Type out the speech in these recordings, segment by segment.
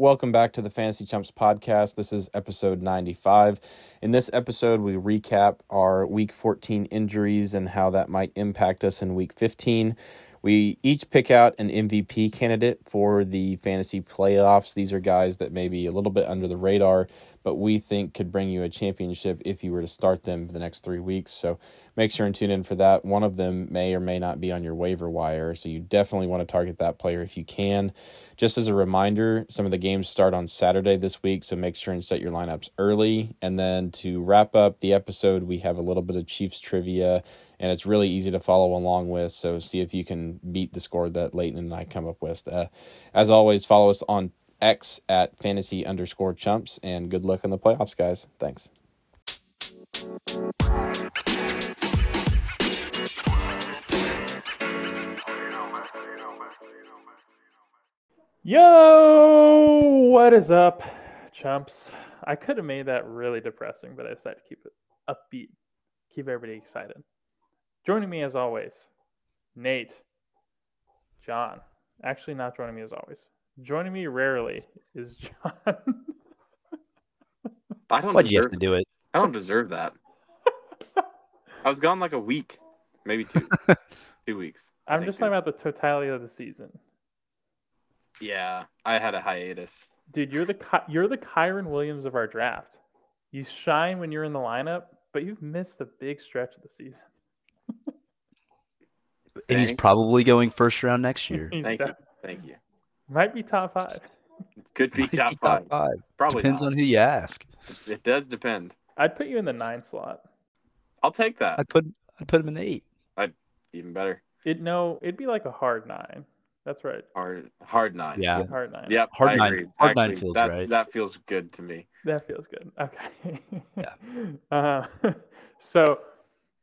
Welcome back to the Fantasy Chumps podcast. This is episode 95. In this episode, we recap our week 14 injuries and how that might impact us in week 15. We each pick out an MVP candidate for the fantasy playoffs. These are guys that may be a little bit under the radar, but we think could bring you a championship if you were to start them for the next three weeks. So make sure and tune in for that. One of them may or may not be on your waiver wire, so you definitely want to target that player if you can. Just as a reminder, some of the games start on Saturday this week, so make sure and set your lineups early. And then to wrap up the episode, we have a little bit of Chiefs trivia, and it's really easy to follow along with. So see if you can beat the score that Leighton and I come up with. Uh, as always, follow us on X at fantasy underscore chumps. And good luck in the playoffs, guys. Thanks. Yo, what is up, chumps? I could have made that really depressing, but I decided to keep it upbeat, keep everybody excited. Joining me as always, Nate, John. Actually, not joining me as always. Joining me rarely is John. I don't Why'd you deserve have to do it? I don't deserve that. I was gone like a week, maybe two, two weeks. I I'm think just talking it about the totality of the season. Yeah, I had a hiatus. Dude, you're the Ky- you're the Kyren Williams of our draft. You shine when you're in the lineup, but you've missed a big stretch of the season. And he's probably going first round next year. Thank you, thank you. Might be top five. Could be Might be top five. Probably Depends not. on who you ask. It does depend. I'd put you in the nine slot. I'll take that. I'd put I'd put him in the eight. I'd Even better. It no, it'd be like a hard nine. That's right. Hard, hard nine. Yeah. Hard nine. Yep. Hard I nine- agree. hard nine feels right. That feels good to me. That feels good. Okay. Yeah. Uh, so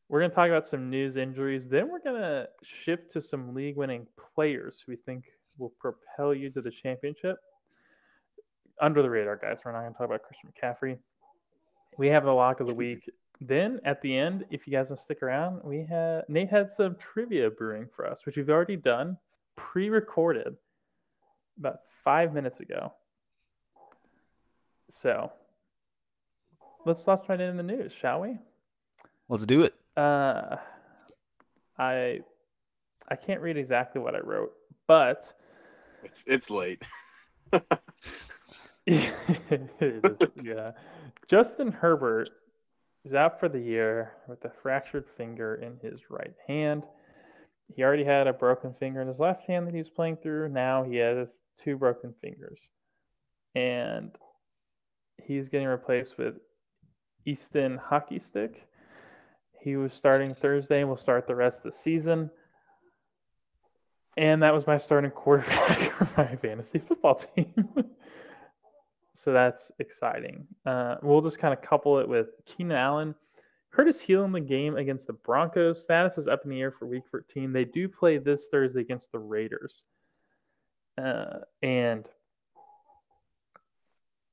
we're gonna talk about some news injuries. Then we're gonna shift to some league-winning players who we think will propel you to the championship. Under the radar, guys. We're not gonna talk about Christian McCaffrey. We have the lock of the week. Then at the end, if you guys want to stick around, we had Nate had some trivia brewing for us, which we've already done, pre-recorded about five minutes ago. So let's let's right into the news, shall we? Let's do it. Uh, I I can't read exactly what I wrote, but It's it's late. yeah, Justin Herbert is out for the year with a fractured finger in his right hand. He already had a broken finger in his left hand that he was playing through. Now he has two broken fingers, and he's getting replaced with Easton Hockey Stick. He was starting Thursday and will start the rest of the season. And that was my starting quarterback for my fantasy football team. so that's exciting. Uh, we'll just kind of couple it with Keenan Allen. Hurt his heel in the game against the Broncos. Status is up in the air for week 14. They do play this Thursday against the Raiders. Uh, and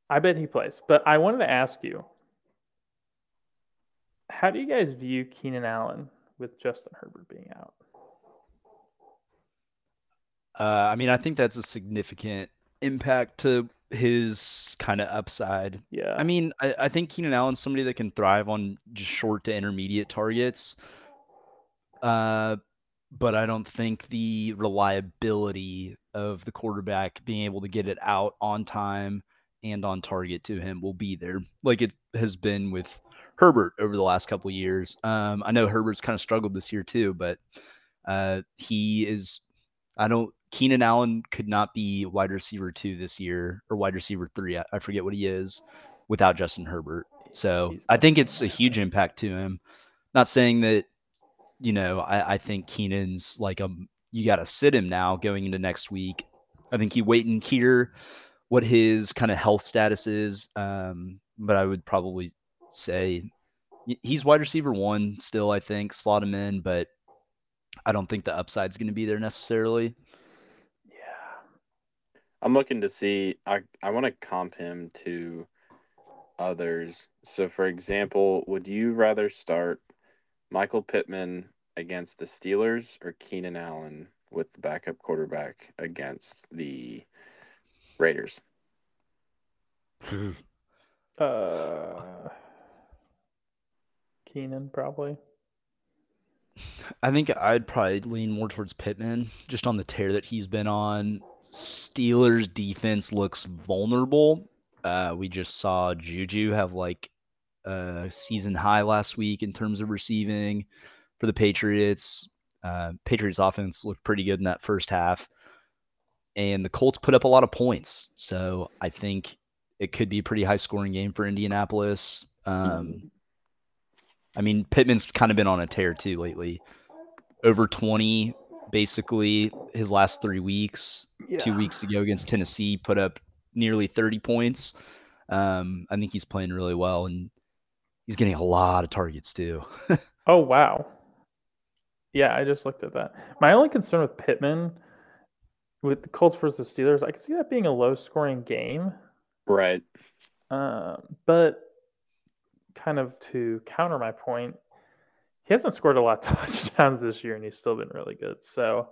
I bet he plays. But I wanted to ask you how do you guys view Keenan Allen with Justin Herbert being out? Uh, I mean, I think that's a significant impact to his kind of upside. Yeah. I mean, I, I think Keenan Allen's somebody that can thrive on just short to intermediate targets. Uh, but I don't think the reliability of the quarterback being able to get it out on time and on target to him will be there, like it has been with Herbert over the last couple of years. Um, I know Herbert's kind of struggled this year too, but uh, he is. I don't. Keenan Allen could not be wide receiver two this year or wide receiver three. I, I forget what he is without Justin Herbert. So I think it's a huge impact to him. Not saying that, you know, I, I think Keenan's like a you got to sit him now going into next week. I think you wait and hear what his kind of health status is. Um, but I would probably say he's wide receiver one still. I think slot him in, but I don't think the upside's going to be there necessarily. yeah. I'm looking to see. I I want to comp him to others. So, for example, would you rather start Michael Pittman against the Steelers or Keenan Allen with the backup quarterback against the Raiders? Uh, Keenan probably. I think I'd probably lean more towards Pittman, just on the tear that he's been on. Steelers defense looks vulnerable. Uh, we just saw Juju have like a season high last week in terms of receiving for the Patriots. Uh, Patriots offense looked pretty good in that first half, and the Colts put up a lot of points. So I think it could be a pretty high scoring game for Indianapolis. Um, I mean, Pittman's kind of been on a tear too lately. Over 20 basically his last three weeks. Yeah. Two weeks ago against Tennessee, put up nearly 30 points. Um, I think he's playing really well, and he's getting a lot of targets too. Oh wow. Yeah, I just looked at that. My only concern with Pittman with the Colts versus the Steelers, I could see that being a low scoring game. Right. Um, but kind of to counter my point, he hasn't scored a lot of touchdowns this year and he's still been really good. So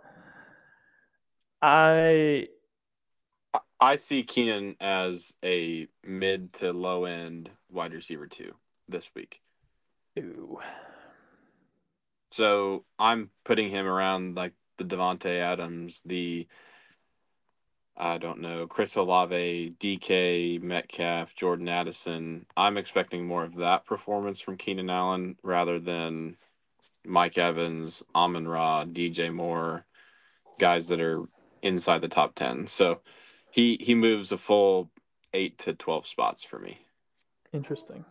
I I- see Keenan as a mid to low end wide receiver two this week. ooh, So I'm putting him around like the Davante Adams, the I don't know, Chris Olave, DK, Metcalf, Jordan Addison. I'm expecting more of that performance from Keenan Allen rather than Mike Evans, Amon Ra, DJ Moore, guys that are inside the top ten. So he he moves a full eight to twelve spots for me. interesting.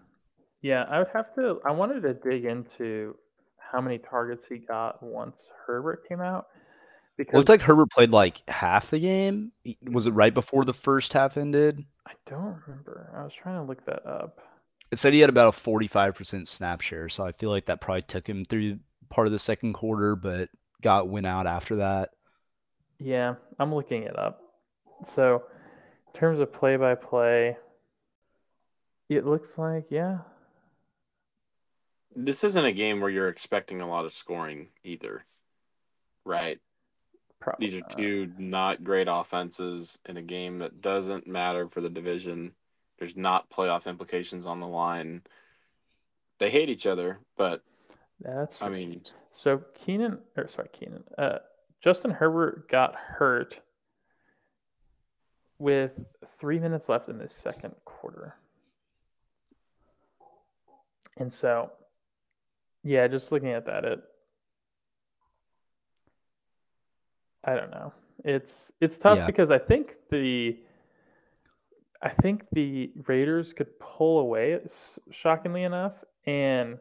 Yeah, I would have to I wanted to dig into how many targets he got once Herbert came out. It Because looked like Herbert played like half the game. Was it right before the first half ended? I don't remember. I was trying to look that up. It said he had about a 45% snap share, so I feel like that probably took him through part of the second quarter, but got went out after that. Yeah, I'm looking it up. So, in terms of play by play, it looks like, yeah. This isn't a game where you're expecting a lot of scoring either. Right. Probably These are not. two not great offenses in a game that doesn't matter for the division. There's not playoff implications on the line. They hate each other, but That's I mean, so Keenan, or sorry, Keenan. Uh, Justin Herbert got hurt with three minutes left in the second quarter. And so, yeah, just looking at that, it, I don't know. It's it's tough Yeah. because I think the, I think the Raiders could pull away, s- shockingly enough, and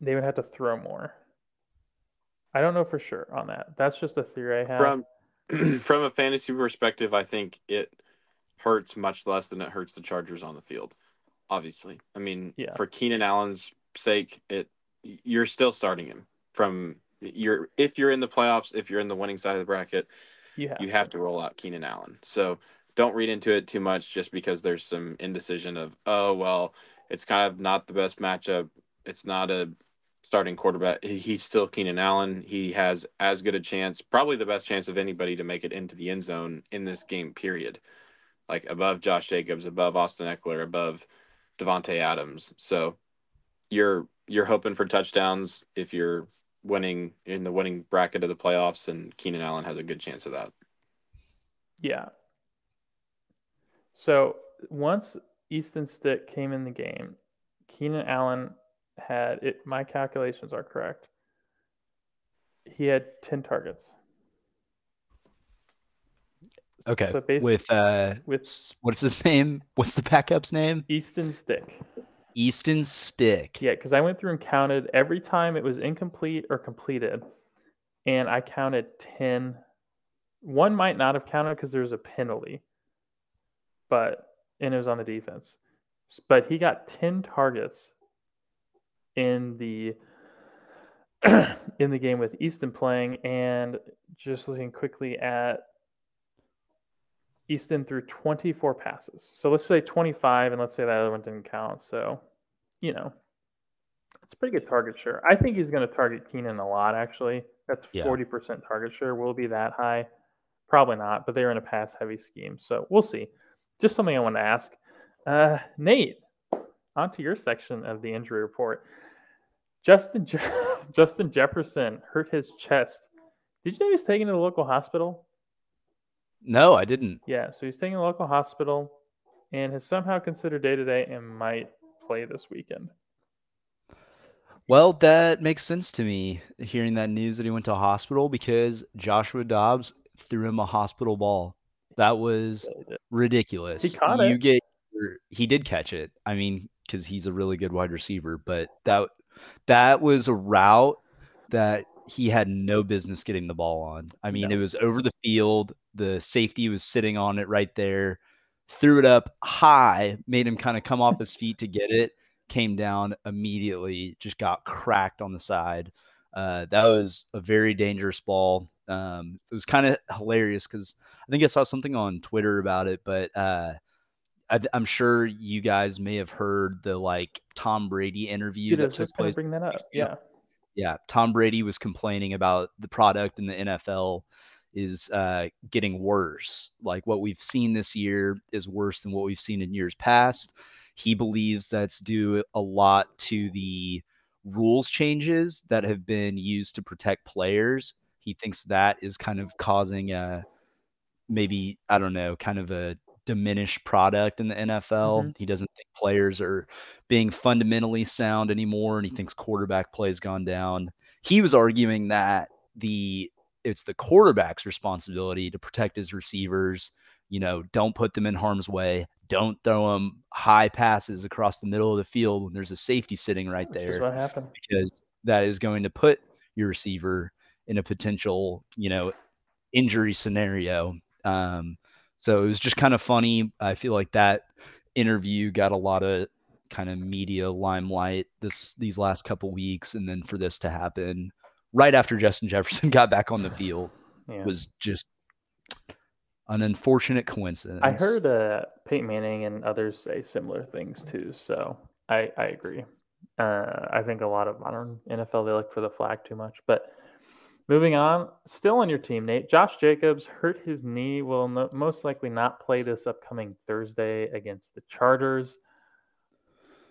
they would have to throw more. I don't know for sure on that. That's just a theory I have. from from a fantasy perspective, I think it hurts much less than it hurts the Chargers on the field. Obviously, I mean, Yeah. for Keenan Allen's sake, it you're still starting him from you're if you're in the playoffs, if you're in the winning side of the bracket, you have, you have to roll out Keenan Allen. So don't read into it too much just because there's some indecision of, oh, well, it's kind of not the best matchup. It's not a starting quarterback. He's still Keenan Allen. He has as good a chance, probably the best chance of anybody to make it into the end zone in this game, period. Like above Josh Jacobs, above Austin Ekeler, above Davante Adams. So you're you're hoping for touchdowns if you're winning in the winning bracket of the playoffs, and Keenan Allen has a good chance of that. Yeah. So once Easton Stick came in the game, Keenan Allen had it. My calculations are correct. He had ten targets. Okay. So basically, with uh with what's his name? What's the backup's name? Easton Stick. Easton Stick. Yeah, because I went through and counted every time it was incomplete or completed, and I counted 10. One might not have counted because there was a penalty, but and it was on the defense. But he got 10 targets in the in the game with Easton playing, and just looking quickly at Easton threw 24 passes. So let's say 25, and let's say that other one didn't count. So, you know, it's a pretty good target share. I think he's going to target Keenan a lot, actually. That's Yeah. 40% target share. Will be that high? Probably not, but they're in a pass heavy scheme. So we'll see. just something I want to ask. Uh, Nate, on to your section of the injury report. Justin Je- Justin Jefferson hurt his chest. Did you know he was taken to the local hospital? No, I didn't. Yeah, so he's taken to the local hospital and has somehow considered day to day and might play this weekend. Well, that makes sense to me hearing that news that he went to hospital because Joshua Dobbs threw him a hospital ball. That was ridiculous. He caught you it. get he did catch it. I mean, because he's a really good wide receiver, but that that was a route that he had no business getting the ball on. I mean, No. it was over the field. The safety was sitting on it right there. Threw it up high, made him kind of come off his feet to get it. Came down immediately, just got cracked on the side. Uh, that was a very dangerous ball. Um, it was kind of hilarious because I think I saw something on Twitter about it, but uh, I, I'm sure you guys may have heard the like Tom Brady interview Dude, that took place. bring that up. Yeah. Yeah, Tom Brady was complaining about the product in the NFL is uh, getting worse. Like what we've seen this year is worse than what we've seen in years past. He believes that's due a lot to the rules changes that have been used to protect players. He thinks that is kind of causing a maybe I don't know, kind of a diminished product in the NFL. He doesn't think players are being fundamentally sound anymore, and he thinks quarterback play has gone down. He was arguing that the it's the quarterback's responsibility to protect his receivers. You know, don't put them in harm's way. Don't throw them high passes across the middle of the field when there's a safety sitting right Which there what happened. because that is going to put your receiver in a potential, you know, injury scenario. Um, so it was just kind of funny. I feel like that interview got a lot of kind of media limelight this these last couple weeks, and then for this to happen right after Justin Jefferson got back on the field Yeah. was just an unfortunate coincidence. I heard uh, Peyton Manning and others say similar things too, so I, I agree. Uh, I think a lot of modern NFL they look for the flag too much. But moving on, still on your team, Nate. Josh Jacobs hurt his knee. Will no, most likely not play this upcoming Thursday against the Chargers.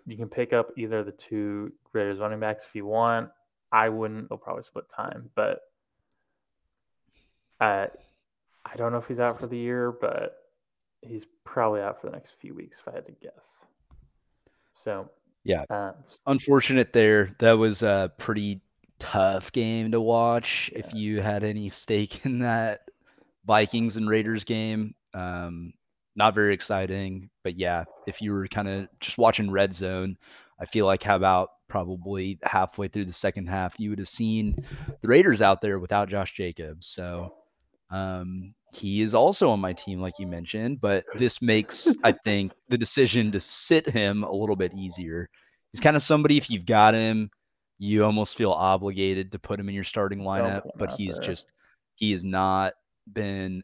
You can pick up either of the two Raiders running backs if you want. I wouldn't. They'll probably split time, but uh, I don't know if he's out for the year, but he's probably out for the next few weeks if I had to guess. So Yeah. uh, unfortunate there. That was a pretty tough game to watch. If you had any stake in that Vikings and Raiders game, um, not very exciting. But yeah, if you were kind of just watching Red Zone, I feel like how about probably halfway through the second half, you would have seen the Raiders out there without Josh Jacobs. So um, he is also on my team, like you mentioned, but this makes, I think, the decision to sit him a little bit easier. He's kind of somebody, if you've got him, you almost feel obligated to put him in your starting lineup, but he's there. just, he has not been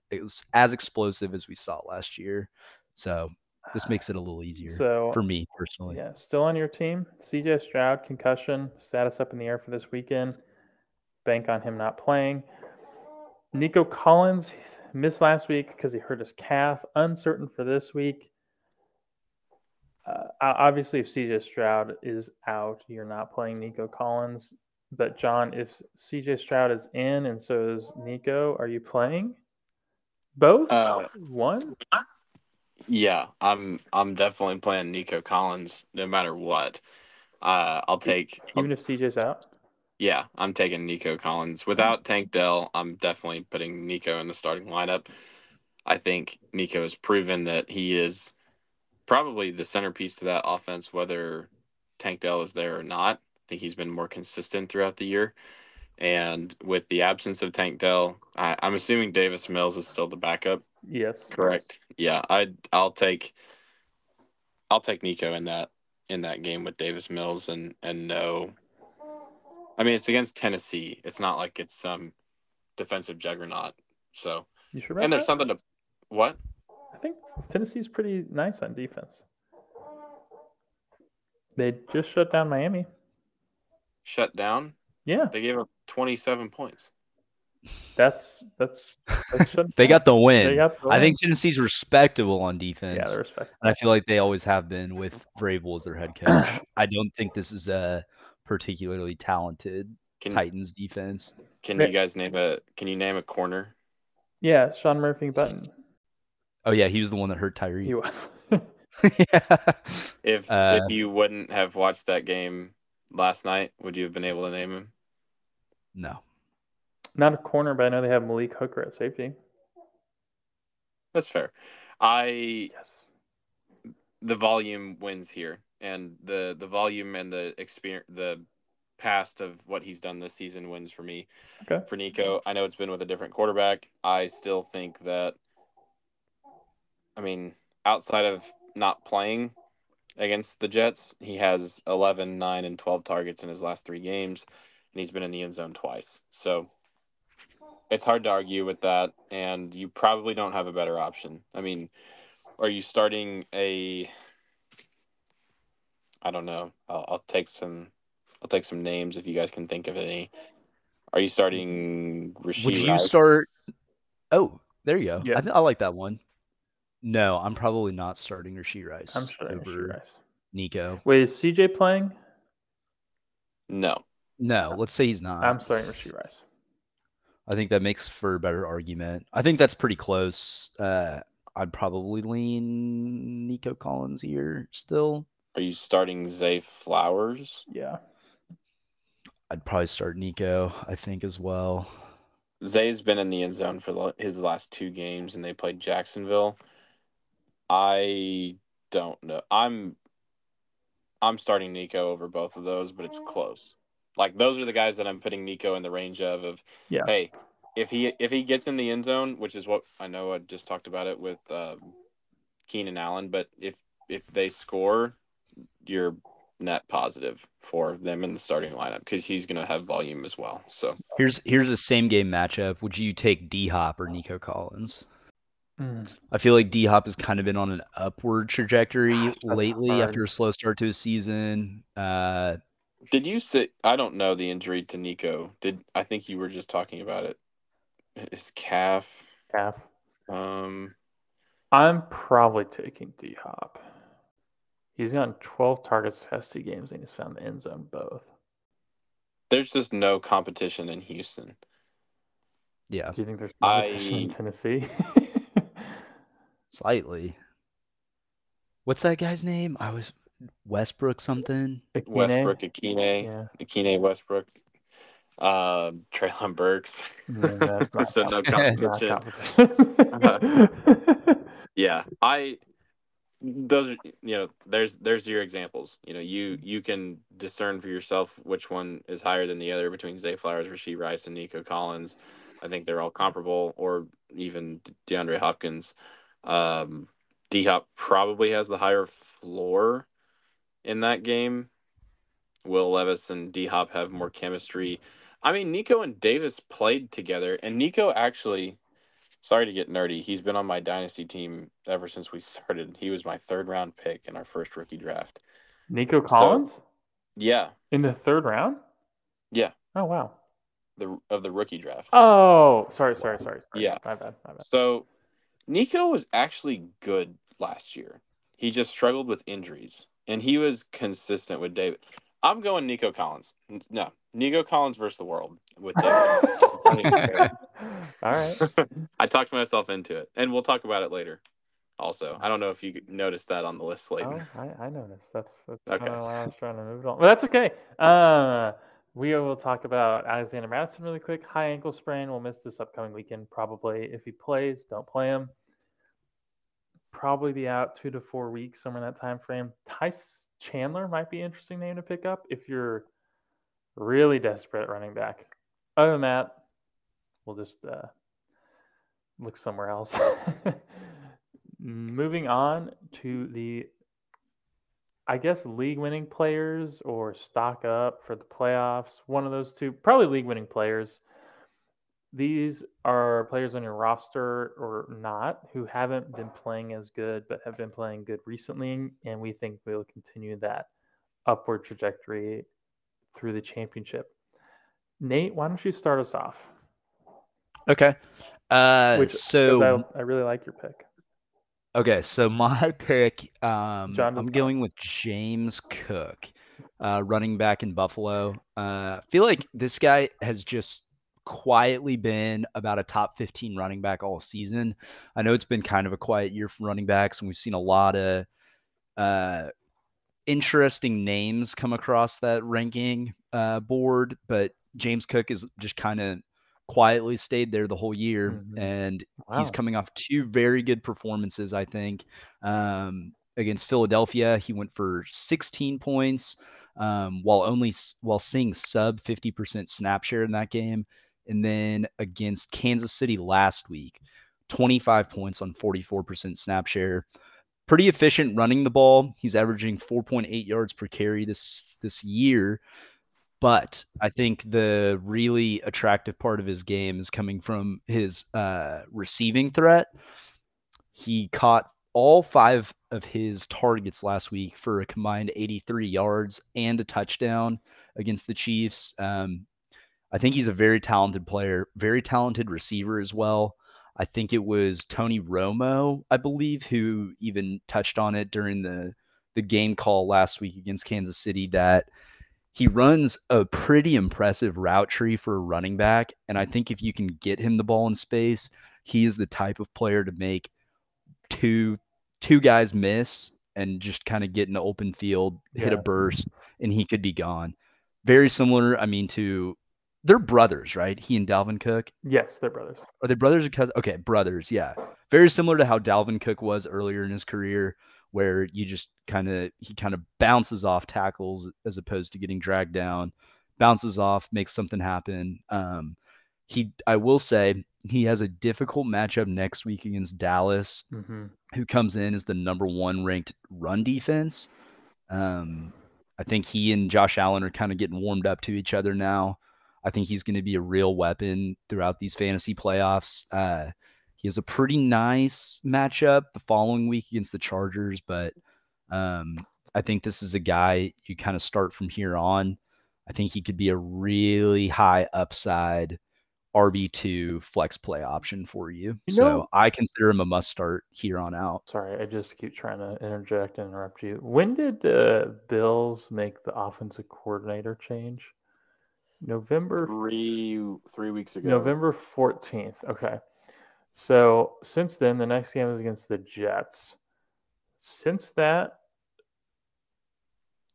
as explosive as we saw last year. So this makes it a little easier so for me personally. yeah, still on your team. CJ Stroud concussion status up in the air for this weekend. Bank on him not playing. Nico Collins missed last week because he hurt his calf. Uncertain for this week. Uh, obviously, if CJ Stroud is out, you're not playing Nico Collins. But John, if CJ Stroud is in and so is Nico, are you playing both? Uh, One? Yeah, I'm I'm definitely playing Nico Collins no matter what. Uh, I'll take Even if CJ's out? yeah, I'm taking Nico Collins. Without Tank Dell, I'm definitely putting Nico in the starting lineup. I think Nico has proven that he is probably the centerpiece to that offense, whether Tank Dell is there or not. I think he's been more consistent throughout the year. And with the absence of Tank Dell, I, I'm assuming Davis Mills is still the backup. Yes. Correct. Yeah, I I'll take I'll take Nico in that in that game with Davis Mills and and no. I mean, it's against Tennessee. It's not like it's some defensive juggernaut. So, You sure about and there's that? something to what? I think Tennessee's pretty nice on defense. They just shut down Miami. Shut down. Yeah. They gave up 27 points. That's that's, that's shouldn't They got the win. Got the I win. think Tennessee's respectable on defense. yeah, they're respect. and I feel like they always have been with Vrabel as their head coach. I don't think this is a particularly talented Can Titans defense. can you guys name a can you name a corner? Yeah, Sean Murphy-Bunting. Oh yeah, he was the one that hurt Tyree. He was. yeah. If Uh, if you wouldn't have watched that game last night, would you have been able to name him? No. Not a corner, but I know they have Malik Hooker at safety. That's fair. I Yes. the volume wins here, and the the volume and the experience, the past of what he's done this season wins for me. Okay. For Nico, I know it's been with a different quarterback. I still think that. I mean, outside of not playing against the Jets, he has 11, 9, and 12 targets in his last three games, and he's been in the end zone twice. So it's hard to argue with that, and you probably don't have a better option. I mean, are you starting a? I don't know. I'll, I'll take some. I'll take some names if you guys can think of any. Are you starting Rashee Would you Rice? start? Oh, there you go. Yeah. I, th- I like that one. No, I'm probably not starting Rashee Rice I'm sure over Rice. Nico. Wait, is CJ playing? No. No, let's say he's not. I'm starting Rashee Rice. I think that makes for a better argument. I think that's pretty close. Uh, I'd probably lean Nico Collins here still. Are you starting Zay Flowers? Yeah. I'd probably start Nico, I think, as well. Zay's been in the end zone for his last two games, and they played Jacksonville. I don't know. I'm I'm starting Nico over both of those, but it's close. Like those are the guys that I'm putting Nico in the range of. Of Yeah. hey, if he if he gets in the end zone, which is what I know, I just talked about it with um, Keenan Allen. But if if they score, you're net positive for them in the starting lineup because he's going to have volume as well. So Here's here's the same game matchup. Would you take D Hop or Nico Collins? Mm. I feel like D Hop has kind of been on an upward trajectory Gosh, lately hard. after a slow start to his season. Uh, Did you say I don't know the injury to Nico? Did I think you were just talking about it? His calf. Calf. Um, I'm probably taking D Hop. He's gotten 12 targets past two games and he's found the end zone both. there's just no competition in Houston. yeah, Do you think there's competition in Tennessee? slightly. What's that guy's name? I was Westbrook something. Ikhine? Westbrook, Ikhine, Yeah. Akine Westbrook, uh, Treylon Burks. No, that's not so no competition. competition. Not competition. yeah, I. Those are you know there's there's your examples. You know you you can discern for yourself which one is higher than the other between Zay Flowers, Rashee Rice, and Nico Collins. I think they're all comparable, or even DeAndre Hopkins. Um, D Hop probably has the higher floor in that game. Will Levis and D Hop have more chemistry. I mean, Nico and Davis played together, and Nico actually. Sorry to get nerdy. He's been on my dynasty team ever since we started. He was my third round pick in our first rookie draft. Nico Collins Yeah, in the third round? Yeah. Oh wow. the of the rookie draft. Oh, sorry, sorry, sorry. sorry. Yeah. My bad. My bad. So Nico was actually good last year. He just struggled with injuries, and he was consistent with David. I'm going Nico Collins. No, Nico Collins versus the world with Davis. Don't even care. All right. I talked myself into it, and we'll talk about it later. Also, I don't know if you noticed that on the list, Slayton. Oh, I, I noticed. That's, that's Okay. kind of why I was trying to move it on. But that's okay. Uh, we will talk about Alexander Mattison really quick. High ankle sprain. We'll miss this upcoming weekend probably. If he plays, don't play him. Probably be out two to four weeks, somewhere in that time frame. Tice Chandler might be an interesting name to pick up if you're really desperate at running back. Other than that, we'll just uh, look somewhere else. Moving on to the, I guess, league winning players or stock up for the playoffs. One of those two, probably league winning players. These are players on your roster or not who haven't been playing as good, but have been playing good recently. And we think we'll continue that upward trajectory through the championship. Nate, why don't you start us off? Okay. Uh, Which so I, I really like your pick. okay, so my pick, um, John I'm going with James Cook, uh, running back in Buffalo. Uh, I feel like this guy has just quietly been about a top 15 running back all season. I know it's been kind of a quiet year for running backs, and we've seen a lot of uh, interesting names come across that ranking uh, board, but James Cook is just kind of quietly stayed there the whole year, Mhm. and Wow. he's coming off two very good performances, I think. Um, against Philadelphia, he went for 16 points, um, while only while seeing sub 50% snap share in that game, and then against Kansas City last week, 25 points on 44% snap share pretty efficient running the ball. He's averaging 4.8 yards per carry this this year. But I think the really attractive part of his game is coming from his uh, receiving threat. He caught all five of his targets last week for a combined 83 yards and a touchdown against the Chiefs. Um, I think he's a very talented player, very talented receiver as well. I think it was Tony Romo, I believe, who even touched on it during the the game call last week against Kansas City that he runs a pretty impressive route tree for a running back, and I think if you can get him the ball in space, he is the type of player to make two two guys miss and just kind of get in the open field, hit a burst, and he could be gone. Very similar, I mean, to they're brothers, right? He and Dalvin Cook. Yes, they're brothers. Are they brothers or cousins? Okay, brothers. Yeah, very similar to how Dalvin Cook was earlier in his career, where you just kind of he kind of bounces off tackles as opposed to getting dragged down, bounces off, makes something happen. Um, he, I will say, he has a difficult matchup next week against Dallas, hmm who comes in as the number one ranked run defense. Um, I think he and Josh Allen are kind of getting warmed up to each other now. I think he's going to be a real weapon throughout these fantasy playoffs. Uh, he has a pretty nice matchup the following week against the Chargers, but um, I think this is a guy you kind of start from here on. I think he could be a really high upside RB2 flex play option for you. You so know- I consider him a must start here on out. Sorry, I just keep trying to interject and interrupt you. When did the Bills make the offensive coordinator change? November Three three weeks ago. November 14th. Okay. So since then, the next game is against the Jets. Since that,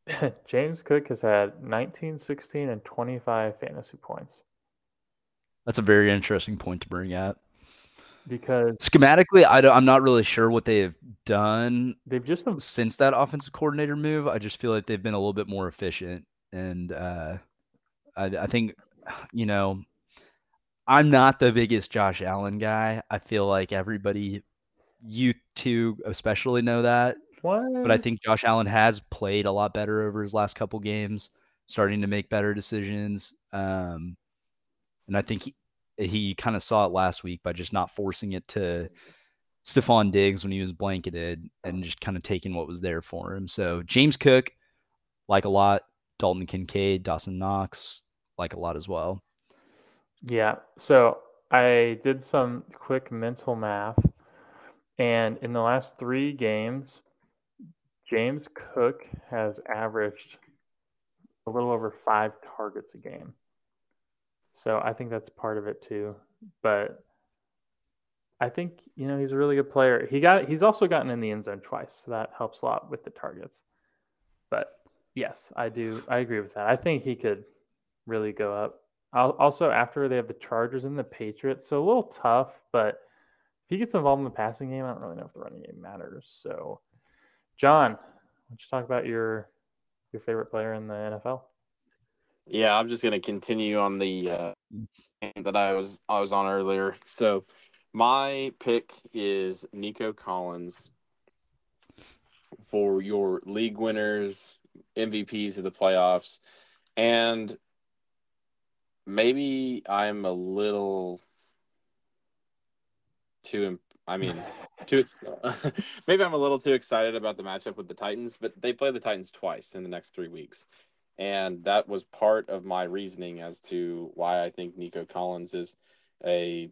James Cook has had 19, 16, and 25 fantasy points That's a very interesting point to bring up. because Schematically, I don't, I'm not really sure what they have done they've just since that offensive coordinator move. I just feel like they've been a little bit more efficient, and uh, I, I think, you know, I'm not the biggest Josh Allen guy. I feel like everybody, you two especially, know that. what? But I think Josh Allen has played a lot better over his last couple games, starting to make better decisions. Um, and I think he, he kind of saw it last week by just not forcing it to Stefon Diggs when he was blanketed and just kind of taking what was there for him. So James Cook, like a lot. Dalton Kincaid, Dawson Knox, like a lot as well. Yeah. So I did some quick mental math, and in the last three games, James Cook has averaged a little over five targets a game. So I think that's part of it too. But I think you know he's a really good player. He got he's also gotten in the end zone twice, so that helps a lot with the targets. But yes, I do I agree with that. I think he could really go up. Al- Also, after they have the Chargers and the Patriots, so a little tough. But if he gets involved in the passing game, I don't really know if the running game matters. So, John, why don't you talk about your your favorite player in the NFL? Yeah, I'm just gonna continue on the uh, that I was I was on earlier. So my pick is Nico Collins for your league winners, MVPs of the playoffs, and maybe I'm a little too. I mean, too. maybe I'm a little too excited about the matchup with the Titans, but they play the Titans twice in the next three weeks. And that was part of my reasoning as to why I think Nico Collins is a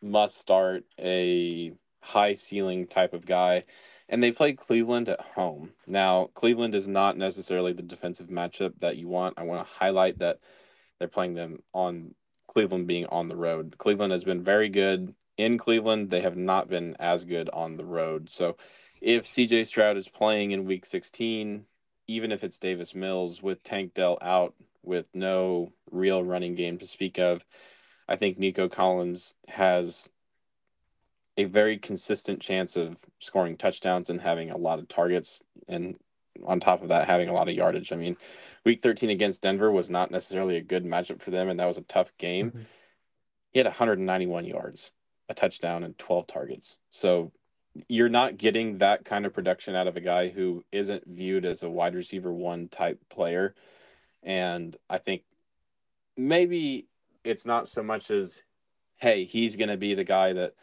must start, a high ceiling type of guy. And they play Cleveland at home. Now, Cleveland is not necessarily the defensive matchup that you want. I want to highlight that they're playing them on Cleveland being on the road. Cleveland has been very good in Cleveland. They have not been as good on the road. So if CJ Stroud is playing in week 16, even if it's Davis Mills with Tank Dell out with no real running game to speak of, I think Nico Collins has a very consistent chance of scoring touchdowns and having a lot of targets and on top of that having a lot of yardage. I mean, week 13 against Denver was not necessarily a good matchup for them and that was a tough game. Mm-hmm. He had 191 yards, a touchdown and 12 targets. So you're not getting that kind of production out of a guy who isn't viewed as a wide receiver one type player. And I think maybe it's not so much as, hey, he's going to be the guy that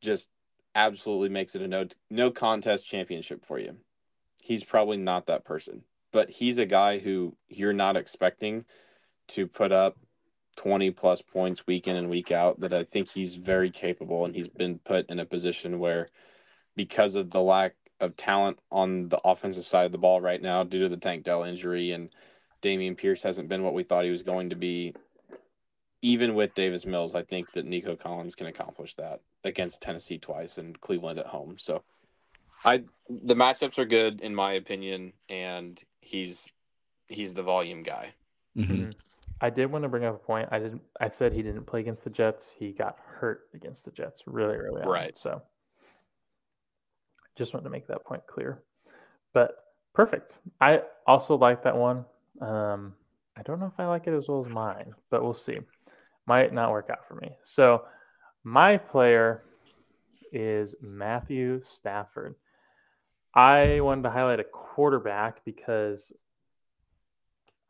just absolutely makes it a no no contest championship for you. He's probably not that person, but he's a guy who you're not expecting to put up 20 plus points week in and week out that I think he's very capable and he's been put in a position where because of the lack of talent on the offensive side of the ball right now due to the Tank Dell injury and Dameon Pierce hasn't been what we thought he was going to be. Even with Davis Mills, I think that Nico Collins can accomplish that against Tennessee twice and Cleveland at home. So I the matchups are good in my opinion, and he's he's the volume guy. Mm-hmm. mm-hmm. I did want to bring up a point. I didn't. I said he didn't play against the Jets. He got hurt against the Jets really early on. Right. So just wanted to make that point clear. But perfect. I also like that one. Um, I don't know if I like it as well as mine, but we'll see. Might not work out for me. So my player is Matthew Stafford. I wanted to highlight a quarterback because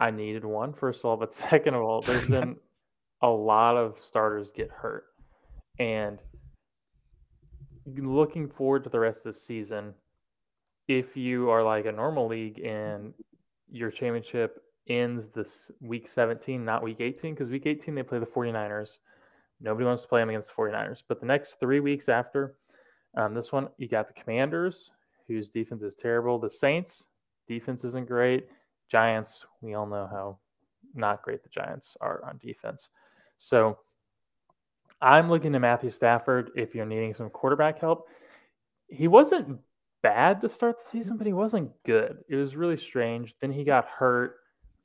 I needed one, first of all, but second of all, there's been a lot of starters get hurt. And looking forward to the rest of the season, if you are like a normal league and your championship ends this week 17, not week 18, because week 18 they play the 49ers. Nobody wants to play them against the 49ers. But the next three weeks after um, this one, you got the Commanders, whose defense is terrible. The Saints, defense isn't great. Giants, we all know how not great the Giants are on defense. So I'm looking to Matthew Stafford if you're needing some quarterback help. He wasn't bad to start the season, but he wasn't good. It was really strange. Then he got hurt,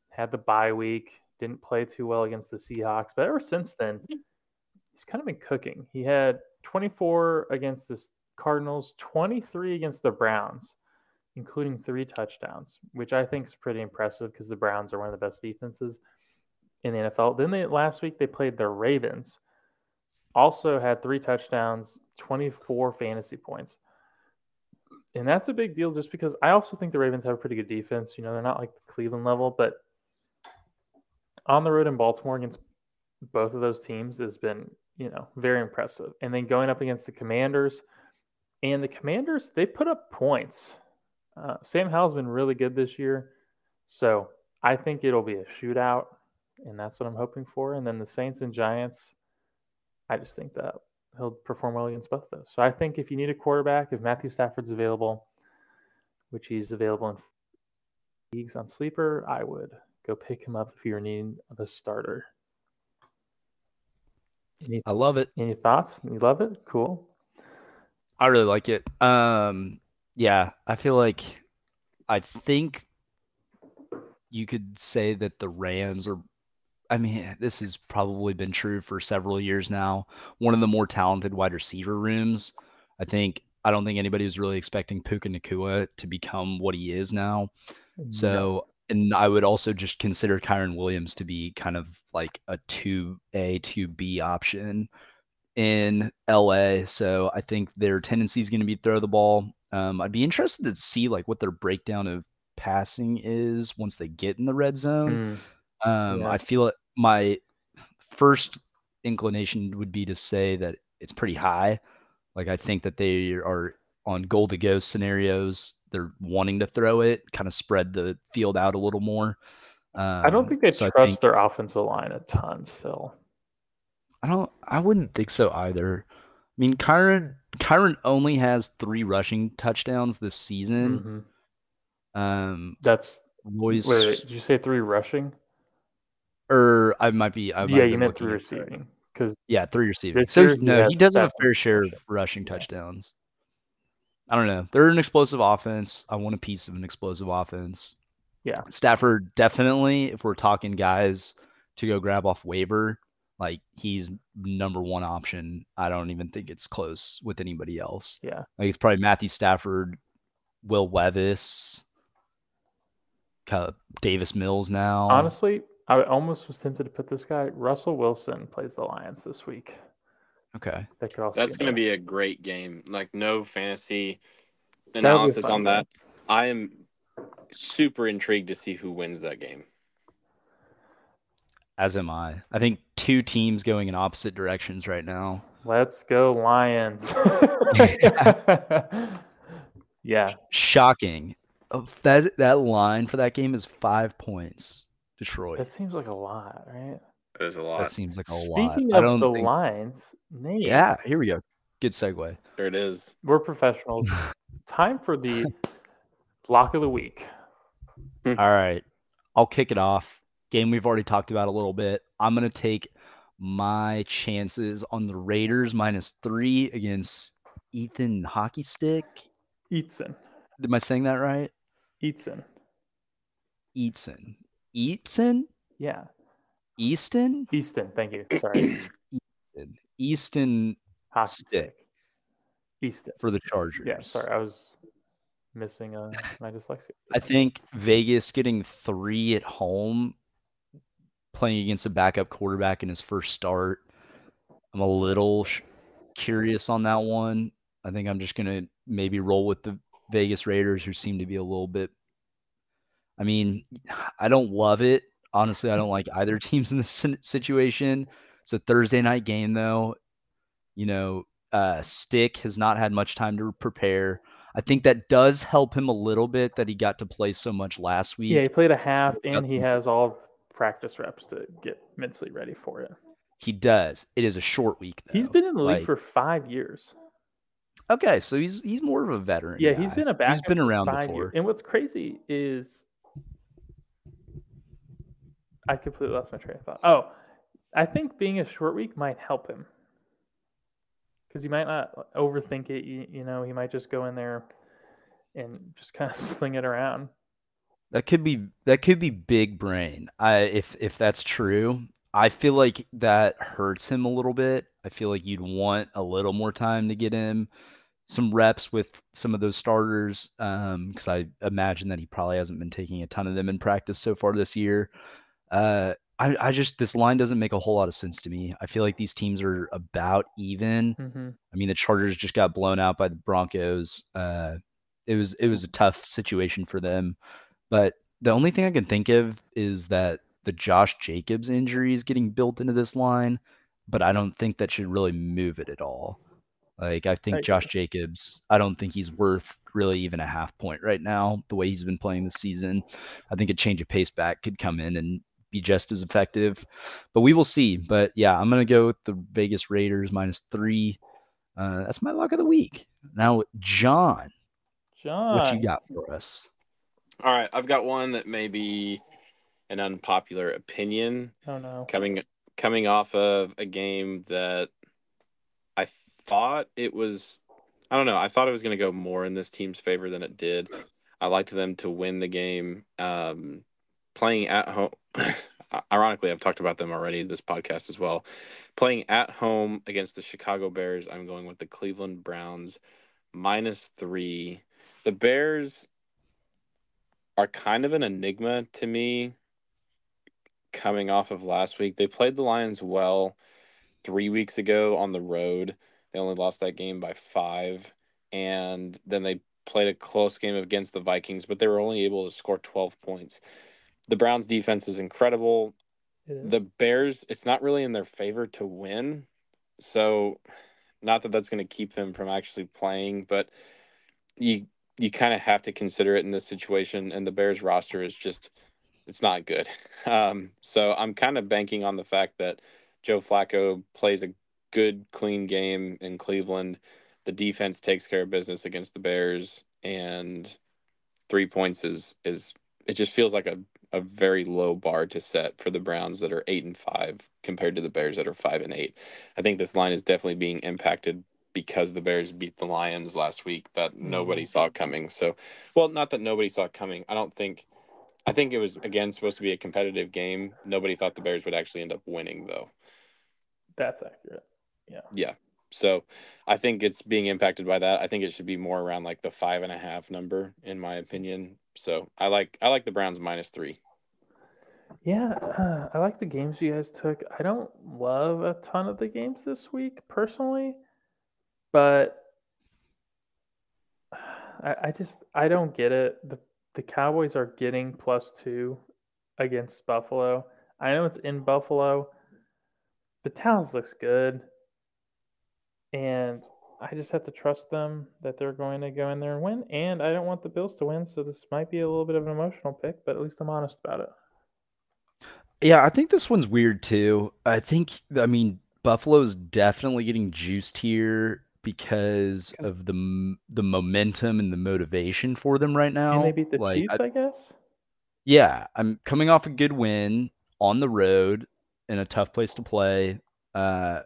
had the bye week, didn't play too well against the Seahawks. But ever since then, he's kind of been cooking. He had 24 against the Cardinals, 23 against the Browns, including three touchdowns, which I think is pretty impressive because the Browns are one of the best defenses in the NFL. Then they last week they played the Ravens, also had three touchdowns, 24 fantasy points. And that's a big deal just because I also think the Ravens have a pretty good defense. You know, they're not like the Cleveland level, but on the road in Baltimore against both of those teams has been, you know, very impressive. And then going up against the Commanders, and the Commanders, they put up points. Uh, Sam Howell's been really good this year. So I think it'll be a shootout, and that's what I'm hoping for. And then the Saints and Giants, I just think that he'll perform well against both those. So I think if you need a quarterback, if Matthew Stafford's available, which he's available in leagues on sleeper, I would go pick him up if you're needing of a starter. Any, I love it. Any thoughts? You love it? Cool. I really like it. Um, yeah, I feel like I think you could say that the Rams are I mean, this has probably been true for several years now. One of the more talented wide receiver rooms. I think I don't think anybody was really expecting Puka Nacua to become what he is now. So, and I would also just consider Kyren Williams to be kind of like a two A, two B option in LA. So I think their tendency is going to be throw the ball. Um, I'd be interested to see like what their breakdown of passing is once they get in the red zone. Mm. Um, yeah. I feel it. My first inclination would be to say that it's pretty high. Like I think that they are on goal to go scenarios. They're wanting to throw it, kind of spread the field out a little more. Um, I don't think they so trust think, their offensive line a ton still. I don't. I wouldn't think so either. I mean, Kyren Kyren only has three rushing touchdowns this season. Mhm. Um, That's Royce, wait, wait, Did you say three rushing? or I might be. I might yeah, you meant three receiving because Yeah, three receiving. So year he no, has he does have a fair share of rushing. rushing Yeah. touchdowns. I don't know. They're an explosive offense. I want a piece of an explosive offense. Yeah. Stafford definitely, if we're talking guys to go grab off waiver, like he's number one option. I don't even think it's close with anybody else. yeah, Like it's probably Matthew Stafford, Will Levis, Ka- Davis Mills now. honestly, I almost was tempted to put this guy. Russell Wilson plays the Lions this week. Okay. That could also That's going to be a great game. Like no fantasy That'll be a analysis fun on that. game. I am super intrigued to see who wins that game. As am I. I think two teams going in opposite directions right now. Let's go Lions. yeah, Shocking. Oh, That that line for that game is five points. Detroit. that seems like a lot, right? There's a lot. That seems like a lot. Speaking of the think. Lions, Nate, Yeah, here we go. Good segue. There it is. we're professionals. Time for the lock of the week. Hmm. All right. I'll kick it off. Game we've already talked about a little bit. I'm going to take my chances on the Raiders minus three against Ethan Hockey Stick. Eatson, Am I saying that right? Eatson. Eatson. Eatson? Yeah, Easton? Easton. Thank you. Sorry, Easton Easton hockey Stick. stick. Easton. for the Chargers. Yeah, sorry, I was missing uh, my dyslexia. I think Vegas getting three at home, playing against a backup quarterback in his first start. I'm a little sh- curious on that one. I think I'm just gonna maybe roll with the Vegas Raiders, who seem to be a little bit. I mean, I don't love it. Honestly, I don't like either teams in this situation. It's a Thursday night game, though. You know, uh, Stick has not had much time to prepare. I think that does help him a little bit that he got to play so much last week. Yeah, he played a half, and he has all practice reps to get mentally ready for it. He does. It is a short week though. He's been in the league Like- for five years. Okay, so he's he's more of a veteran. Yeah, he's guy. been a. He's been around before. Years. And what's crazy is, I completely lost my train of thought. Oh, I think being a short week might help him because he might not overthink it. You, you know, he might just go in there and just kind of sling it around. That could be that could be big brain. I if if that's true, I feel like that hurts him a little bit. I feel like you'd want a little more time to get him some reps with some of those starters um because I imagine that he probably hasn't been taking a ton of them in practice so far this year. Uh I, I just this line doesn't make a whole lot of sense to me. I feel like these teams are about even. hmm I mean, the Chargers just got blown out by the Broncos. Uh, it was it was a tough situation for them, but the only thing I can think of is that the Josh Jacobs injury is getting built into this line, but I don't think that should really move it at all. Like I think Josh Jacobs, I don't think he's worth really even a half point right now. The way he's been playing this season, I think a change of pace back could come in and be just as effective. But we will see. But yeah, I'm gonna go with the Vegas Raiders minus three. Uh, that's my luck of the week. Now, John, John, what you got for us? All right, I've got one that may be an unpopular opinion Oh no. coming coming off of a game that I thought it was I don't know, I thought it was going to go more in this team's favor than it did. I liked them to win the game um playing at home ironically I've talked about them already this podcast as well. Playing at home against the Chicago Bears, I'm going with the Cleveland Browns minus 3. The Bears are kind of an enigma to me coming off of last week. They played the Lions well three weeks ago on the road. They only lost that game by five. And then they played a close game against the Vikings, but they were only able to score 12 points. The Browns defense is incredible. Is. The Bears, it's not really in their favor to win. So, not that that's going to keep them from actually playing, but you you kind of have to consider it in this situation. And the Bears roster is just it's not good. Um, so I'm kind of banking on the fact that Joe Flacco plays a good, clean game in Cleveland. The defense takes care of business against the Bears, and three points is is it just feels like a, a very low bar to set for the Browns that are eight and five compared to the Bears that are five and eight. I think this line is definitely being impacted because the Bears beat the Lions last week that nobody saw coming. So, well, not that nobody saw coming. I don't think. I think it was again supposed to be a competitive game. Nobody thought the Bears would actually end up winning, though. That's accurate. Yeah. Yeah. So I think it's being impacted by that. I think it should be more around like the five and a half number, in my opinion. So I like I like the Browns minus three. Yeah, uh, I like the games you guys took. I don't love a ton of the games this week personally, but I, I just I don't get it. The the Cowboys are getting plus two against Buffalo. I know it's in Buffalo, but Dallas looks good, and I just have to trust them that they're going to go in there and win. And I don't want the Bills to win, so this might be a little bit of an emotional pick, but at least I'm honest about it. Yeah, I think this one's weird too. I think, I mean, Buffalo's definitely getting juiced here because 'Cause- of the the momentum and the motivation for them right now. and they beat the Like, Chiefs, I- I guess. yeah, I'm coming off a good win on the road in a tough place to play, uh,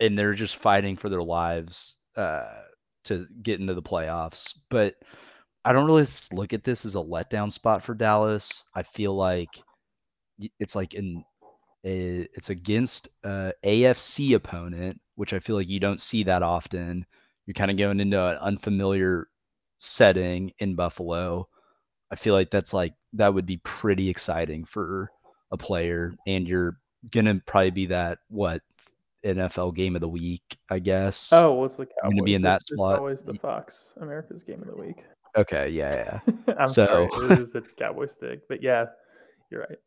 and they're just fighting for their lives uh, to get into the playoffs. But I don't really look at this as a letdown spot for Dallas. I feel like it's like in a, it's against uh, a AFC opponent, which I feel like you don't see that often. You're kind of going into an unfamiliar setting in Buffalo. I feel like that's like that would be pretty exciting for a player, and you're gonna probably be that what NFL game of the week, I guess. Oh, what's the Cowboys? gonna be in that It's- slot. It's always the Fox America's game of the week. Okay, yeah, yeah. I'm So- sorry, it was the Cowboy stick, but yeah, you're right.